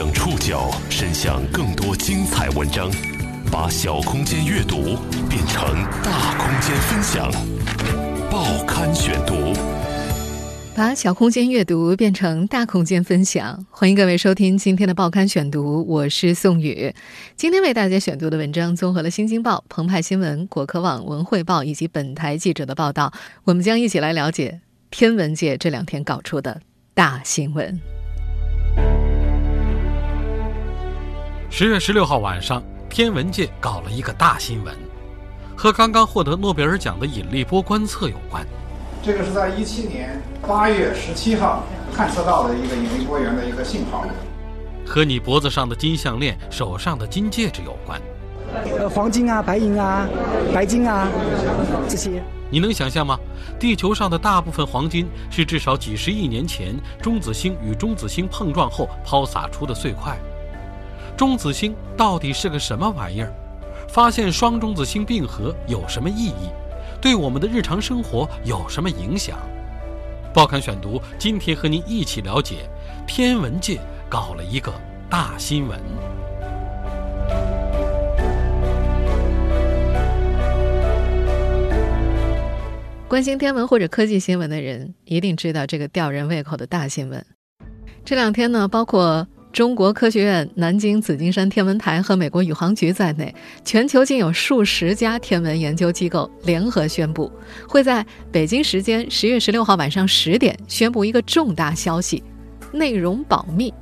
将触角伸向更多精彩文章，把小空间阅读变成大空间分享。报刊选读，把小空间阅读变成大空间分享。欢迎各位收听今天的报刊选读，我是宋宇。今天为大家选读的文章综合了《新京报》、澎湃新闻、果壳网、文汇报以及本台记者的报道，我们将一起来了解天文界这两天搞出的大新闻。十月十六号晚上，天文界搞了一个大新闻，和刚刚获得诺贝尔奖的引力波观测有关。这个是在一七年八月十七号探测到的一个引力波源的一个信号，和你脖子上的金项链、手上的金戒指有关。呃，黄金啊，白银啊，白金啊，这些。你能想象吗？地球上的大部分黄金是至少几十亿年前中子星与中子星碰撞后抛洒出的碎块。中子星到底是个什么玩意儿？发现双中子星并合有什么意义？对我们的日常生活有什么影响？报刊选读今天和您一起了解，天文界搞了一个大新闻。关心天文或者科技新闻的人一定知道这个吊人胃口的大新闻。这两天呢，包括。中国科学院南京紫金山天文台和美国宇航局在内，全球竟有数十家天文研究机构联合宣布，会在北京时间十月十六号晚上十点宣布一个重大消息，内容保密。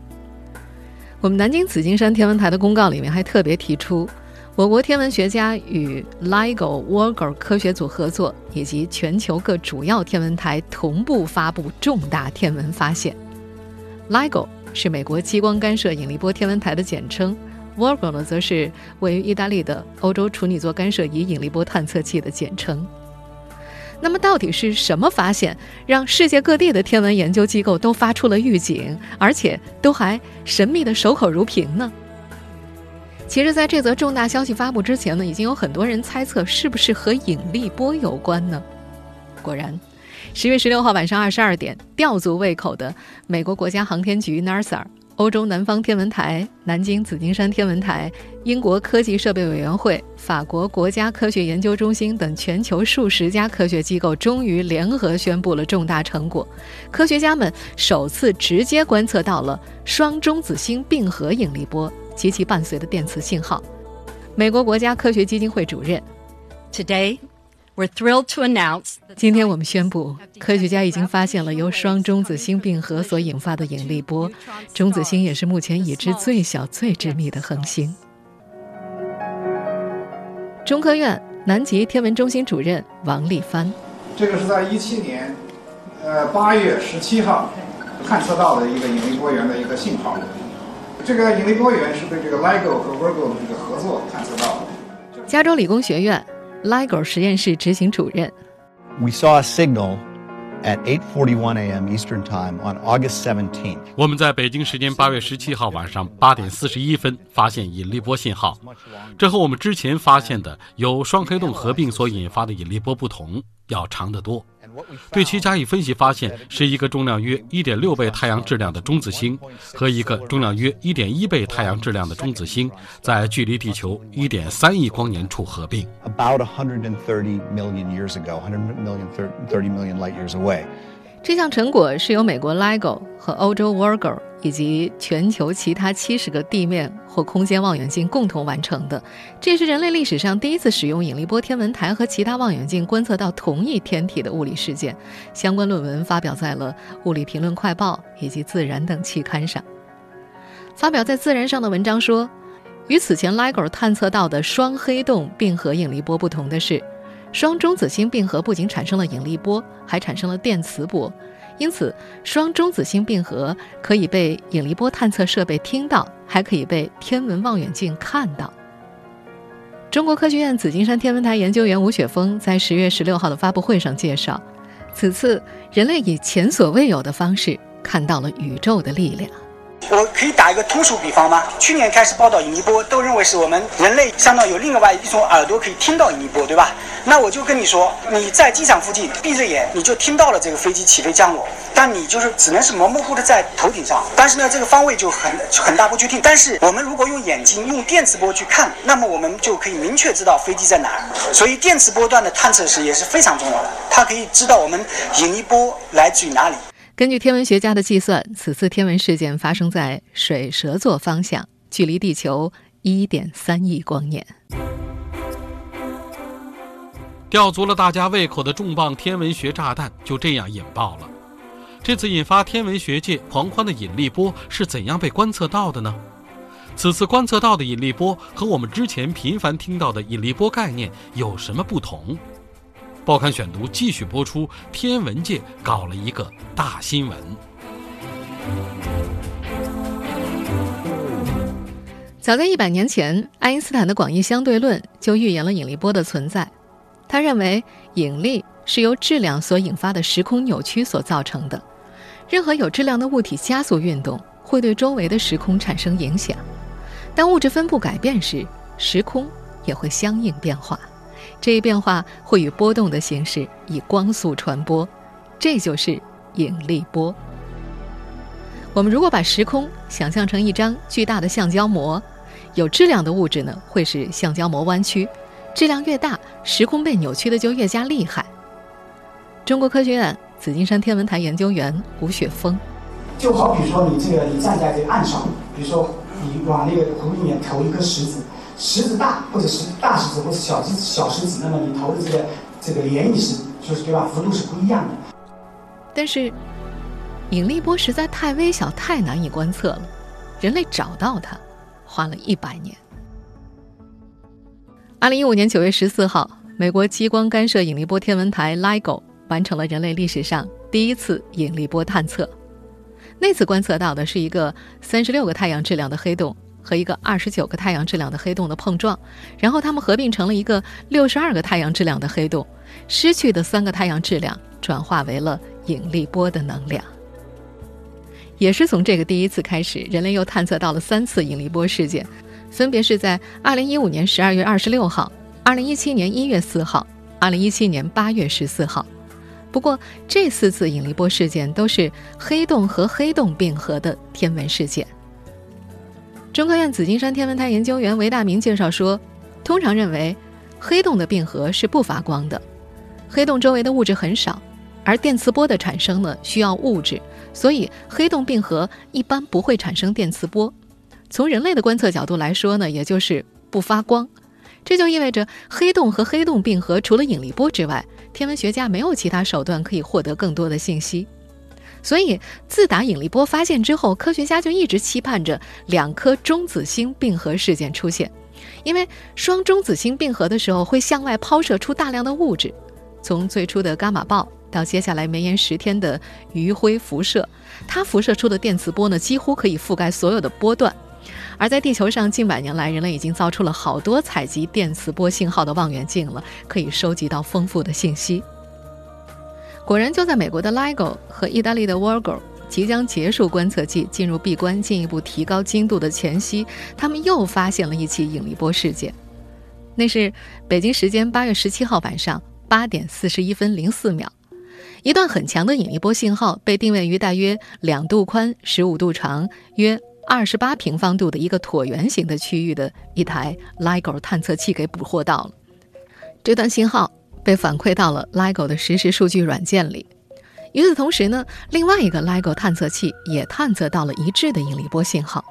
我们南京紫金山天文台的公告里面还特别提出，我国天文学家与 LIGO、Virgo 科学组合作，以及全球各主要天文台同步发布重大天文发现。LIGO。是美国激光干涉引力波天文台的简称，Virgo 呢，则是位于意大利的欧洲处女座干涉仪引力波探测器的简称。那么，到底是什么发现让世界各地的天文研究机构都发出了预警，而且都还神秘的守口如瓶呢？其实，在这则重大消息发布之前呢，已经有很多人猜测是不是和引力波有关呢？果然。十月十六号晚上二十二点，吊足胃口的美国国家航天局 NASA、欧洲南方天文台、南京紫金山天文台、英国科技设备委员会、法国国家科学研究中心等全球数十家科学机构终于联合宣布了重大成果。科学家们首次直接观测到了双中子星并合引力波及其伴随的电磁信号。美国国家科学基金会主任，Today。今天我们宣布，科学家已经发现了由双中子星并合所引发的引力波。中子星也是目前已知最小、最致密的恒星。中科院南极天文中心主任王立帆，这个是在一七年，呃八月十七号探测到的一个引力波源的一个信号。这个引力波源是被这个 LIGO 和 Virgo 的这个合作探测到的。加州理工学院。LIGO 实验室执行主任。We saw a signal at 8:41 a.m. Eastern Time on August 17th. 我们在北京时间八月十七号晚上八点四十一分发现引力波信号，这和我们之前发现的由双黑洞合并所引发的引力波不同，要长得多。对其加以分析，发现是一个重量约一点六倍太阳质量的中子星和一个重量约一点一倍太阳质量的中子星在距离地球一点三亿光年处合并。About 130 million years ago, 100 million, 30 million light years away. 这项成果是由美国 LIGO 和欧洲 Virgo 以及全球其他七十个地面或空间望远镜共同完成的。这是人类历史上第一次使用引力波天文台和其他望远镜观测到同一天体的物理事件。相关论文发表在了《物理评论快报》以及《自然》等期刊上。发表在《自然》上的文章说，与此前 LIGO 探测到的双黑洞并合引力波不同的是。双中子星并合不仅产生了引力波，还产生了电磁波，因此双中子星并合可以被引力波探测设备听到，还可以被天文望远镜看到。中国科学院紫金山天文台研究员吴雪峰在十月十六号的发布会上介绍，此次人类以前所未有的方式看到了宇宙的力量。我可以打一个通俗比方吗？去年开始报道引力波，都认为是我们人类相当有另外一种耳朵可以听到引力波，对吧？那我就跟你说，你在机场附近闭着眼，你就听到了这个飞机起飞降落，但你就是只能是模模糊糊的在头顶上，但是呢，这个方位就很很大不确定。但是我们如果用眼睛用电磁波去看，那么我们就可以明确知道飞机在哪。所以电磁波段的探测是也是非常重要的，它可以知道我们引力波来自于哪里。根据天文学家的计算，此次天文事件发生在水蛇座方向，距离地球一点三亿光年。吊足了大家胃口的重磅天文学炸弹就这样引爆了。这次引发天文学界狂欢的引力波是怎样被观测到的呢？此次观测到的引力波和我们之前频繁听到的引力波概念有什么不同？报刊选读继续播出，天文界搞了一个大新闻。早在一百年前，爱因斯坦的广义相对论就预言了引力波的存在。他认为，引力是由质量所引发的时空扭曲所造成的。任何有质量的物体加速运动，会对周围的时空产生影响。当物质分布改变时，时空也会相应变化。这一变化会以波动的形式以光速传播，这就是引力波。我们如果把时空想象成一张巨大的橡胶膜，有质量的物质呢会使橡胶膜弯曲，质量越大，时空被扭曲的就越加厉害。中国科学院紫金山天文台研究员吴雪峰，就好比说你这个你站在这个岸上，比如说你往那个湖里面投一颗石子。石子大，或者是大石子，或者小石小石子，那么你投的这个这个涟漪是，就是对吧？幅度是不一样的。但是，引力波实在太微小，太难以观测了。人类找到它，花了一百年。二零一五年九月十四号，美国激光干涉引力波天文台 LIGO 完成了人类历史上第一次引力波探测。那次观测到的是一个三十六个太阳质量的黑洞。和一个二十九个太阳质量的黑洞的碰撞，然后它们合并成了一个六十二个太阳质量的黑洞，失去的三个太阳质量转化为了引力波的能量。也是从这个第一次开始，人类又探测到了三次引力波事件，分别是在二零一五年十二月二十六号、二零一七年一月四号、二零一七年八月十四号。不过这四次引力波事件都是黑洞和黑洞并合的天文事件。中科院紫金山天文台研究员韦大明介绍说，通常认为，黑洞的并合是不发光的，黑洞周围的物质很少，而电磁波的产生呢需要物质，所以黑洞并合一般不会产生电磁波。从人类的观测角度来说呢，也就是不发光，这就意味着黑洞和黑洞并合除了引力波之外，天文学家没有其他手段可以获得更多的信息。所以，自打引力波发现之后，科学家就一直期盼着两颗中子星并合事件出现，因为双中子星并合的时候会向外抛射出大量的物质，从最初的伽马暴到接下来绵延十天的余晖辐射，它辐射出的电磁波呢，几乎可以覆盖所有的波段。而在地球上近百年来，人类已经造出了好多采集电磁波信号的望远镜了，可以收集到丰富的信息。果然，就在美国的 LIGO 和意大利的 Virgo 即将结束观测季，进入闭关，进一步提高精度的前夕，他们又发现了一起引力波事件。那是北京时间八月十七号晚上八点四十一分零四秒，一段很强的引力波信号被定位于大约两度宽、十五度长、约二十八平方度的一个椭圆形的区域的一台 LIGO 探测器给捕获到了。这段信号。被反馈到了 LIGO 的实时数据软件里。与此同时呢，另外一个 LIGO 探测器也探测到了一致的引力波信号。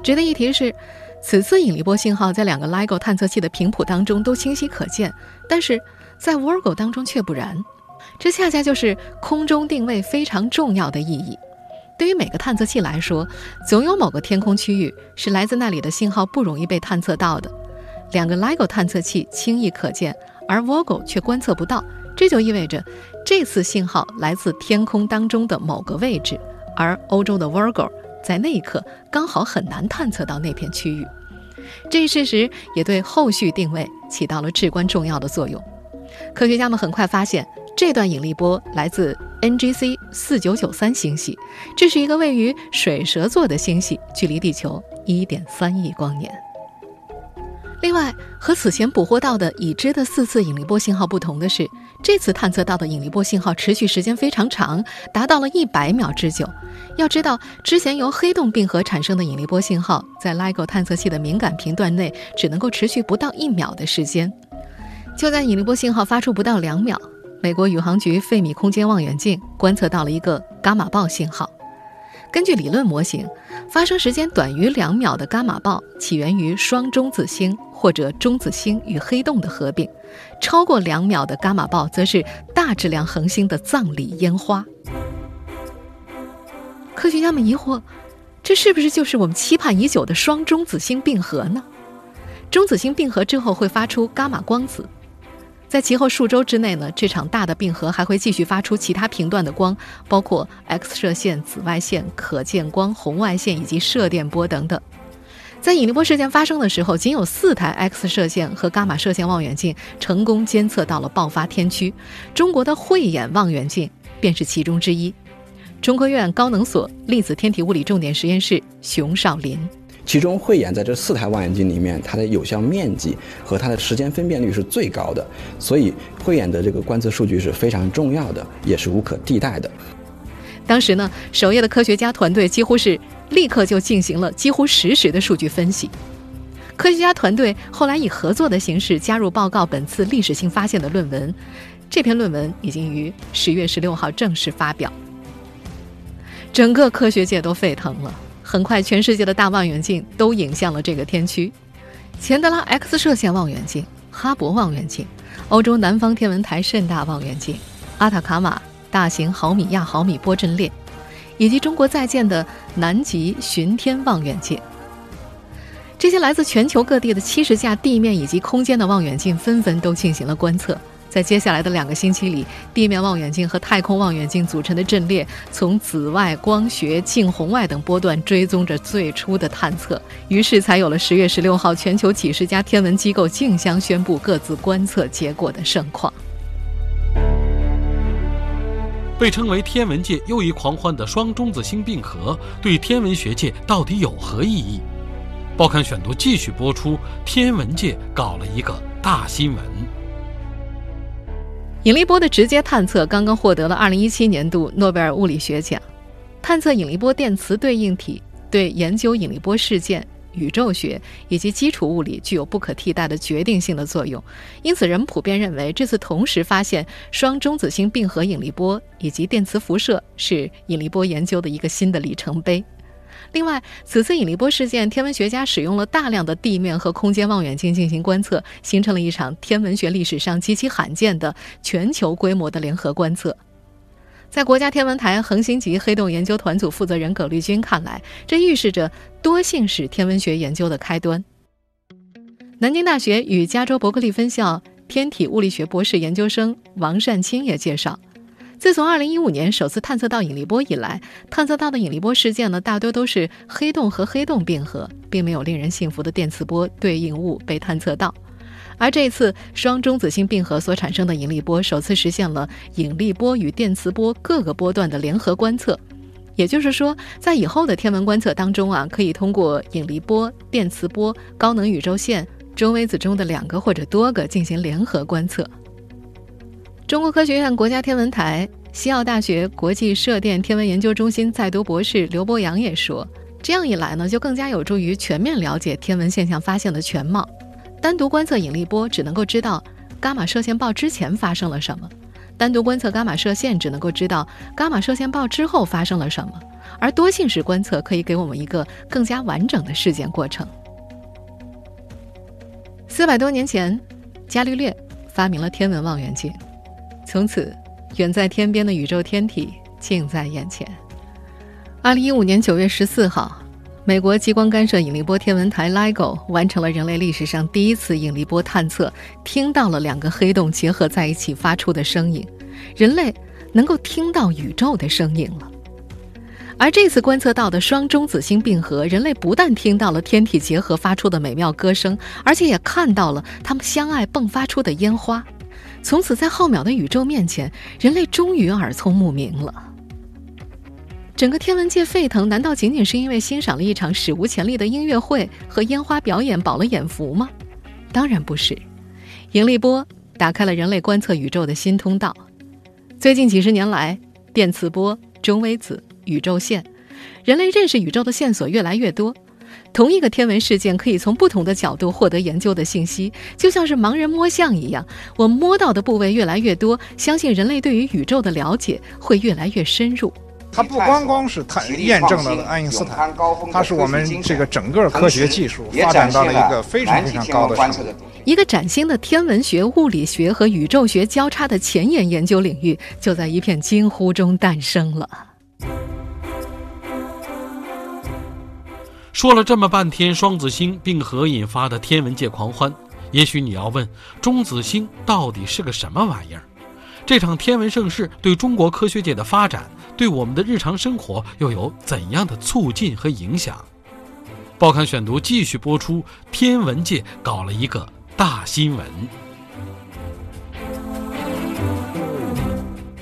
值得一提是，此次引力波信号在两个 LIGO 探测器的频谱当中都清晰可见，但是在 Virgo 当中却不然。这恰恰就是空中定位非常重要的意义。对于每个探测器来说，总有某个天空区域是来自那里的信号不容易被探测到的。两个 LIGO 探测器轻易可见。而 Virgo 却观测不到，这就意味着这次信号来自天空当中的某个位置，而欧洲的 Virgo 在那一刻刚好很难探测到那片区域。这一事实也对后续定位起到了至关重要的作用。科学家们很快发现，这段引力波来自 NGC 四九九三星系，这是一个位于水蛇座的星系，距离地球一点三亿光年。另外，和此前捕获到的已知的四次引力波信号不同的是，这次探测到的引力波信号持续时间非常长，达到了一百秒之久。要知道，之前由黑洞并合产生的引力波信号，在 LIGO 探测器的敏感频段内只能够持续不到一秒的时间。就在引力波信号发出不到两秒，美国宇航局费米空间望远镜观测到了一个伽马暴信号。根据理论模型，发生时间短于两秒的伽马暴起源于双中子星。或者中子星与黑洞的合并，超过两秒的伽马暴则是大质量恒星的葬礼烟花。科学家们疑惑，这是不是就是我们期盼已久的双中子星并合呢？中子星并合之后会发出伽马光子，在其后数周之内呢，这场大的并合还会继续发出其他频段的光，包括 X 射线、紫外线、可见光、红外线以及射电波等等。在引力波事件发生的时候，仅有四台 X 射线和伽马射线望远镜成功监测到了爆发天区，中国的慧眼望远镜便是其中之一。中科院高能所粒子天体物理重点实验室熊少林，其中慧眼在这四台望远镜里面，它的有效面积和它的时间分辨率是最高的，所以慧眼的这个观测数据是非常重要的，也是无可替代的。当时呢，首页的科学家团队几乎是。立刻就进行了几乎实时的数据分析。科学家团队后来以合作的形式加入报告本次历史性发现的论文。这篇论文已经于十月十六号正式发表。整个科学界都沸腾了，很快全世界的大望远镜都影向了这个天区。钱德拉 X 射线望远镜、哈勃望远镜、欧洲南方天文台甚大望远镜、阿塔卡马大型毫米亚毫米波阵列。以及中国在建的南极巡天望远镜，这些来自全球各地的七十架地面以及空间的望远镜纷纷都进行了观测。在接下来的两个星期里，地面望远镜和太空望远镜组成的阵列，从紫外、光学、近红外等波段追踪着最初的探测，于是才有了十月十六号全球几十家天文机构竞相宣布各自观测结果的盛况。被称为天文界又一狂欢的双中子星并合，对天文学界到底有何意义？报刊选读继续播出。天文界搞了一个大新闻。引力波的直接探测刚刚获得了2017年度诺贝尔物理学奖。探测引力波电磁对应体，对研究引力波事件。宇宙学以及基础物理具有不可替代的决定性的作用，因此人们普遍认为，这次同时发现双中子星并合引力波以及电磁辐射是引力波研究的一个新的里程碑。另外，此次引力波事件，天文学家使用了大量的地面和空间望远镜进行观测，形成了一场天文学历史上极其罕见的全球规模的联合观测。在国家天文台恒星级黑洞研究团组负责人葛绿军看来，这预示着多性史天文学研究的开端。南京大学与加州伯克利分校天体物理学博士研究生王善清也介绍，自从2015年首次探测到引力波以来，探测到的引力波事件呢，大多都是黑洞和黑洞并合，并没有令人信服的电磁波对应物被探测到。而这次双中子星并合所产生的引力波，首次实现了引力波与电磁波各个波段的联合观测。也就是说，在以后的天文观测当中啊，可以通过引力波、电磁波、高能宇宙线、中微子中的两个或者多个进行联合观测。中国科学院国家天文台、西澳大学国际射电天文研究中心在读博士刘博洋也说，这样一来呢，就更加有助于全面了解天文现象发现的全貌。单独观测引力波只能够知道伽马射线暴之前发生了什么，单独观测伽马射线只能够知道伽马射线暴之后发生了什么，而多性式观测可以给我们一个更加完整的事件过程。四百多年前，伽利略发明了天文望远镜，从此，远在天边的宇宙天体近在眼前。二零一五年九月十四号。美国激光干涉引力波天文台 LIGO 完成了人类历史上第一次引力波探测，听到了两个黑洞结合在一起发出的声音，人类能够听到宇宙的声音了。而这次观测到的双中子星并合，人类不但听到了天体结合发出的美妙歌声，而且也看到了它们相爱迸发出的烟花。从此在浩渺的宇宙面前，人类终于耳聪目明了。整个天文界沸腾，难道仅仅是因为欣赏了一场史无前例的音乐会和烟花表演饱了眼福吗？当然不是。引力波打开了人类观测宇宙的新通道。最近几十年来，电磁波、中微子、宇宙线，人类认识宇宙的线索越来越多。同一个天文事件可以从不同的角度获得研究的信息，就像是盲人摸象一样。我摸到的部位越来越多，相信人类对于宇宙的了解会越来越深入。它不光光是它验证了爱因斯坦，它是我们这个整个科学技术发展到了一个非常非常高的程度。一个崭新的天文学、物理学和宇宙学交叉的前沿研究领域，就在一片惊呼中诞生了。说了这么半天双子星并合引发的天文界狂欢，也许你要问，中子星到底是个什么玩意儿？这场天文盛世对中国科学界的发展，对我们的日常生活又有怎样的促进和影响？报刊选读继续播出，天文界搞了一个大新闻。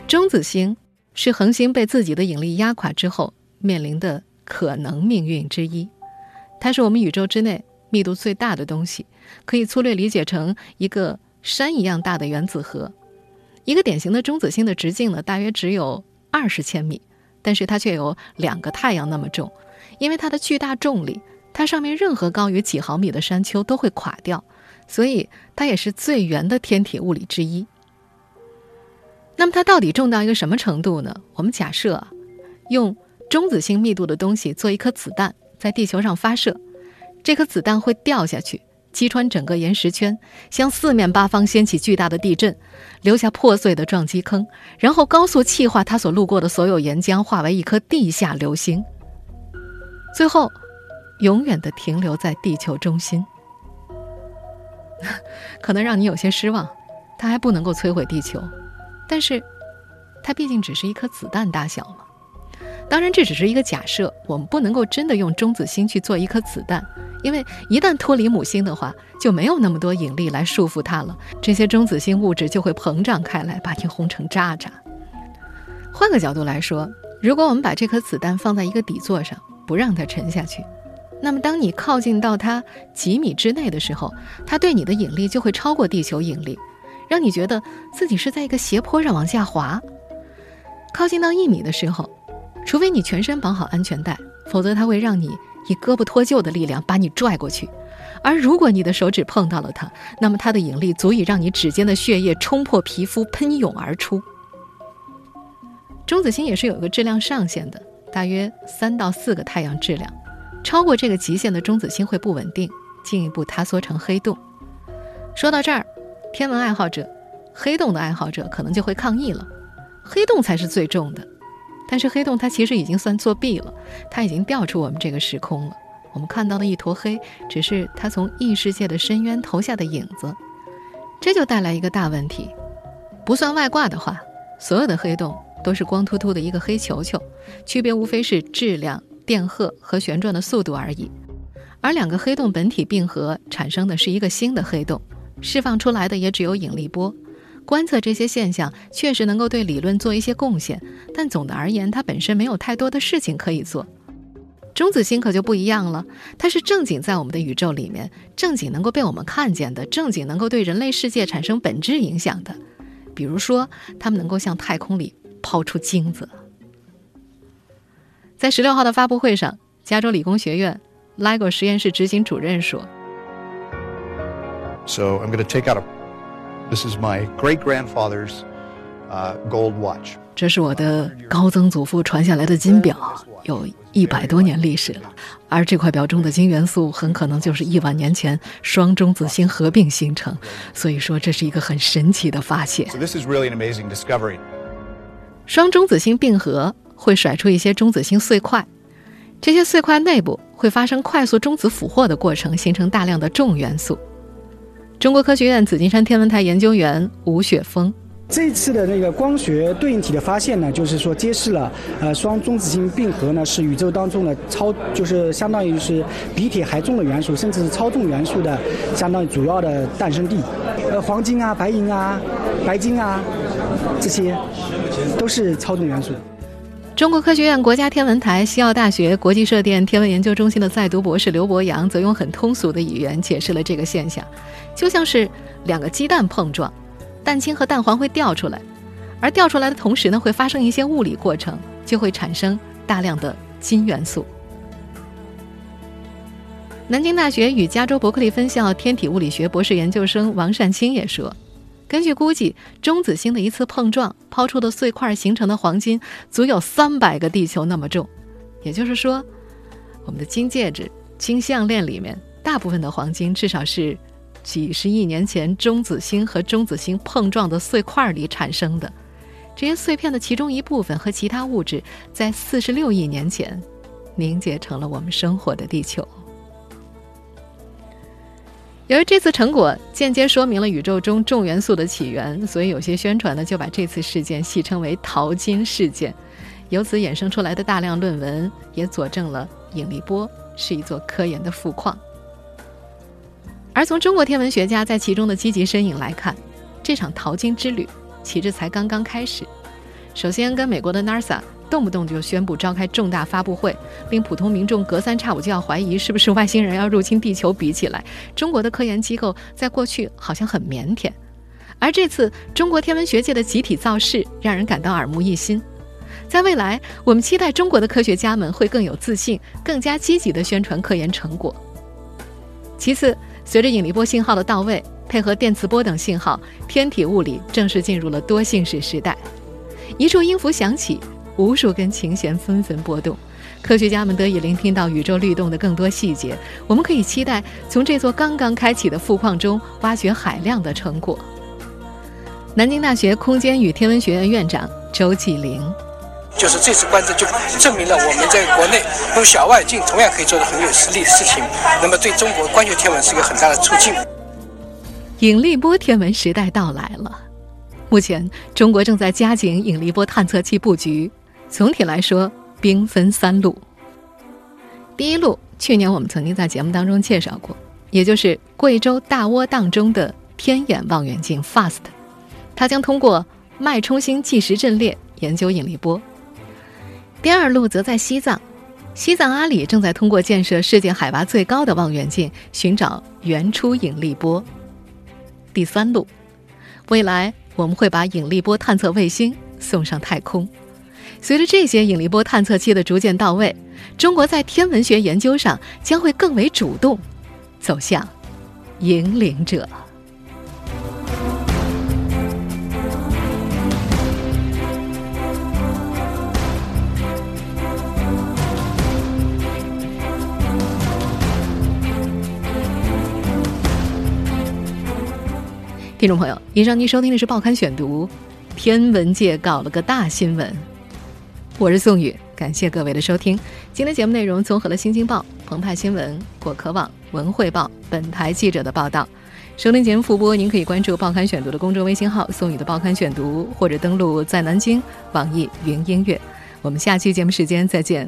中子星是恒星被自己的引力压垮之后面临的可能命运之一。它是我们宇宙之内密度最大的东西，可以粗略理解成一个山一样大的原子核。一个典型的中子星的直径呢，大约只有二十千米，但是它却有两个太阳那么重。因为它的巨大重力，它上面任何高于几毫米的山丘都会垮掉，所以它也是最圆的天体物理之一。那么它到底重到一个什么程度呢？我们假设啊，用中子星密度的东西做一颗子弹。在地球上发射，这颗子弹会掉下去，击穿整个岩石圈，向四面八方掀起巨大的地震，留下破碎的撞击坑，然后高速气化它所路过的所有岩浆，化为一颗地下流星，最后永远的停留在地球中心。可能让你有些失望，它还不能够摧毁地球，但是它毕竟只是一颗子弹大小嘛。当然，这只是一个假设，我们不能够真的用中子星去做一颗子弹，因为一旦脱离母星的话，就没有那么多引力来束缚它了，这些中子星物质就会膨胀开来，把你轰成渣渣。换个角度来说，如果我们把这颗子弹放在一个底座上，不让它沉下去，那么当你靠近到它几米之内的时候，它对你的引力就会超过地球引力，让你觉得自己是在一个斜坡上往下滑。靠近到一米的时候。除非你全身绑好安全带，否则它会让你以胳膊脱臼的力量把你拽过去。而如果你的手指碰到了它，那么它的引力足以让你指尖的血液冲破皮肤喷涌而出。中子星也是有一个质量上限的，大约三到四个太阳质量，超过这个极限的中子星会不稳定，进一步塌缩成黑洞。说到这儿，天文爱好者、黑洞的爱好者可能就会抗议了：黑洞才是最重的。但是黑洞它其实已经算作弊了，它已经掉出我们这个时空了。我们看到的一坨黑，只是它从异世界的深渊投下的影子。这就带来一个大问题：不算外挂的话，所有的黑洞都是光秃秃的一个黑球球，区别无非是质量、电荷和旋转的速度而已。而两个黑洞本体并合产生的是一个新的黑洞，释放出来的也只有引力波。观测这些现象确实能够对理论做一些贡献，但总的而言，它本身没有太多的事情可以做。中子星可就不一样了，它是正经在我们的宇宙里面，正经能够被我们看见的，正经能够对人类世界产生本质影响的。比如说，它们能够向太空里抛出精子。在十六号的发布会上，加州理工学院 LIGO 实验室执行主任说：“So I'm going to take out a。” This is my great grandfather's gold watch. 这是我的高曾祖父传下来的金表，有一百多年历史了。而这块表中的金元素很可能就是亿万年前双中子星合并形成，所以说这是一个很神奇的发现。So this is really an amazing discovery. 双中子星并合会甩出一些中子星碎块，这些碎块内部会发生快速中子俘获的过程，形成大量的重元素。中国科学院紫金山天文台研究员吴雪峰，这次的那个光学对应体的发现呢，就是说揭示了，呃，双中子星并合呢是宇宙当中的超，就是相当于是比铁还重的元素，甚至是超重元素的，相当于主要的诞生地。呃，黄金啊、白银啊，白金啊，这些都是超重元素。中国科学院国家天文台、西澳大学国际射电天文研究中心的在读博士刘博洋则用很通俗的语言解释了这个现象，就像是两个鸡蛋碰撞，蛋清和蛋黄会掉出来，而掉出来的同时呢，会发生一些物理过程，就会产生大量的金元素。南京大学与加州伯克利分校天体物理学博士研究生王善清也说。根据估计，中子星的一次碰撞抛出的碎块形成的黄金足有三百个地球那么重，也就是说，我们的金戒指、金项链里面大部分的黄金至少是几十亿年前中子星和中子星碰撞的碎块里产生的。这些碎片的其中一部分和其他物质在四十六亿年前凝结成了我们生活的地球。由于这次成果间接说明了宇宙中重元素的起源，所以有些宣传呢就把这次事件戏称为“淘金事件”。由此衍生出来的大量论文也佐证了引力波是一座科研的富矿。而从中国天文学家在其中的积极身影来看，这场淘金之旅其实才刚刚开始。首先，跟美国的 NASA。动不动就宣布召开重大发布会，令普通民众隔三差五就要怀疑是不是外星人要入侵地球。比起来，中国的科研机构在过去好像很腼腆，而这次中国天文学界的集体造势让人感到耳目一新。在未来，我们期待中国的科学家们会更有自信、更加积极地宣传科研成果。其次，随着引力波信号的到位，配合电磁波等信号，天体物理正式进入了多信使时代。一处音符响起。无数根琴弦纷纷波动，科学家们得以聆听到宇宙律动的更多细节。我们可以期待从这座刚刚开启的富矿中挖掘海量的成果。南京大学空间与天文学院院长周继林，就是这次观测就证明了我们在国内用小望远镜同样可以做的很有实力的事情，那么对中国光学天文是一个很大的促进。引力波天文时代到来了，目前中国正在加紧引力波探测器布局。总体来说，兵分三路。第一路，去年我们曾经在节目当中介绍过，也就是贵州大窝凼中的天眼望远镜 FAST，它将通过脉冲星计时阵列研究引力波。第二路则在西藏，西藏阿里正在通过建设世界海拔最高的望远镜，寻找原初引力波。第三路，未来我们会把引力波探测卫星送上太空。随着这些引力波探测器的逐渐到位，中国在天文学研究上将会更为主动，走向引领者。听众朋友，以上您收听的是《报刊选读》，天文界搞了个大新闻。我是宋宇，感谢各位的收听。今天节目内容综合了《新京报》、澎湃新闻、果壳网、文汇报本台记者的报道。收听节目复播，您可以关注《报刊选读》的公众微信号“宋宇的报刊选读”，或者登录在南京网易云音乐。我们下期节目时间再见。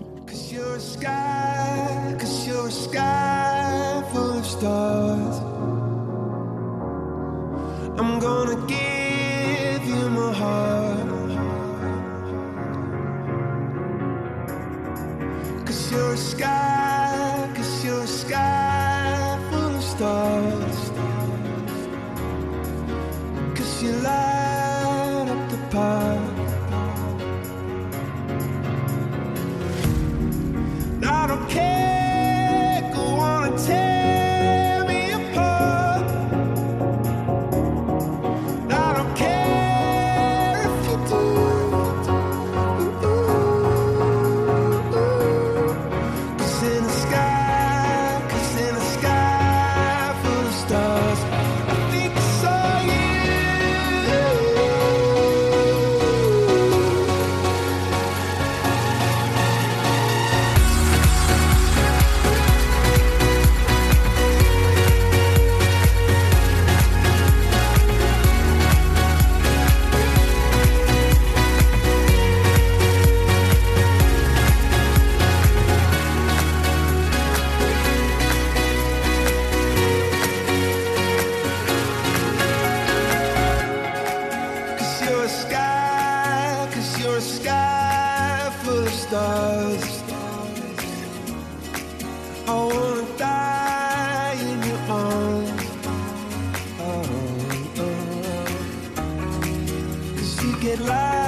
it live.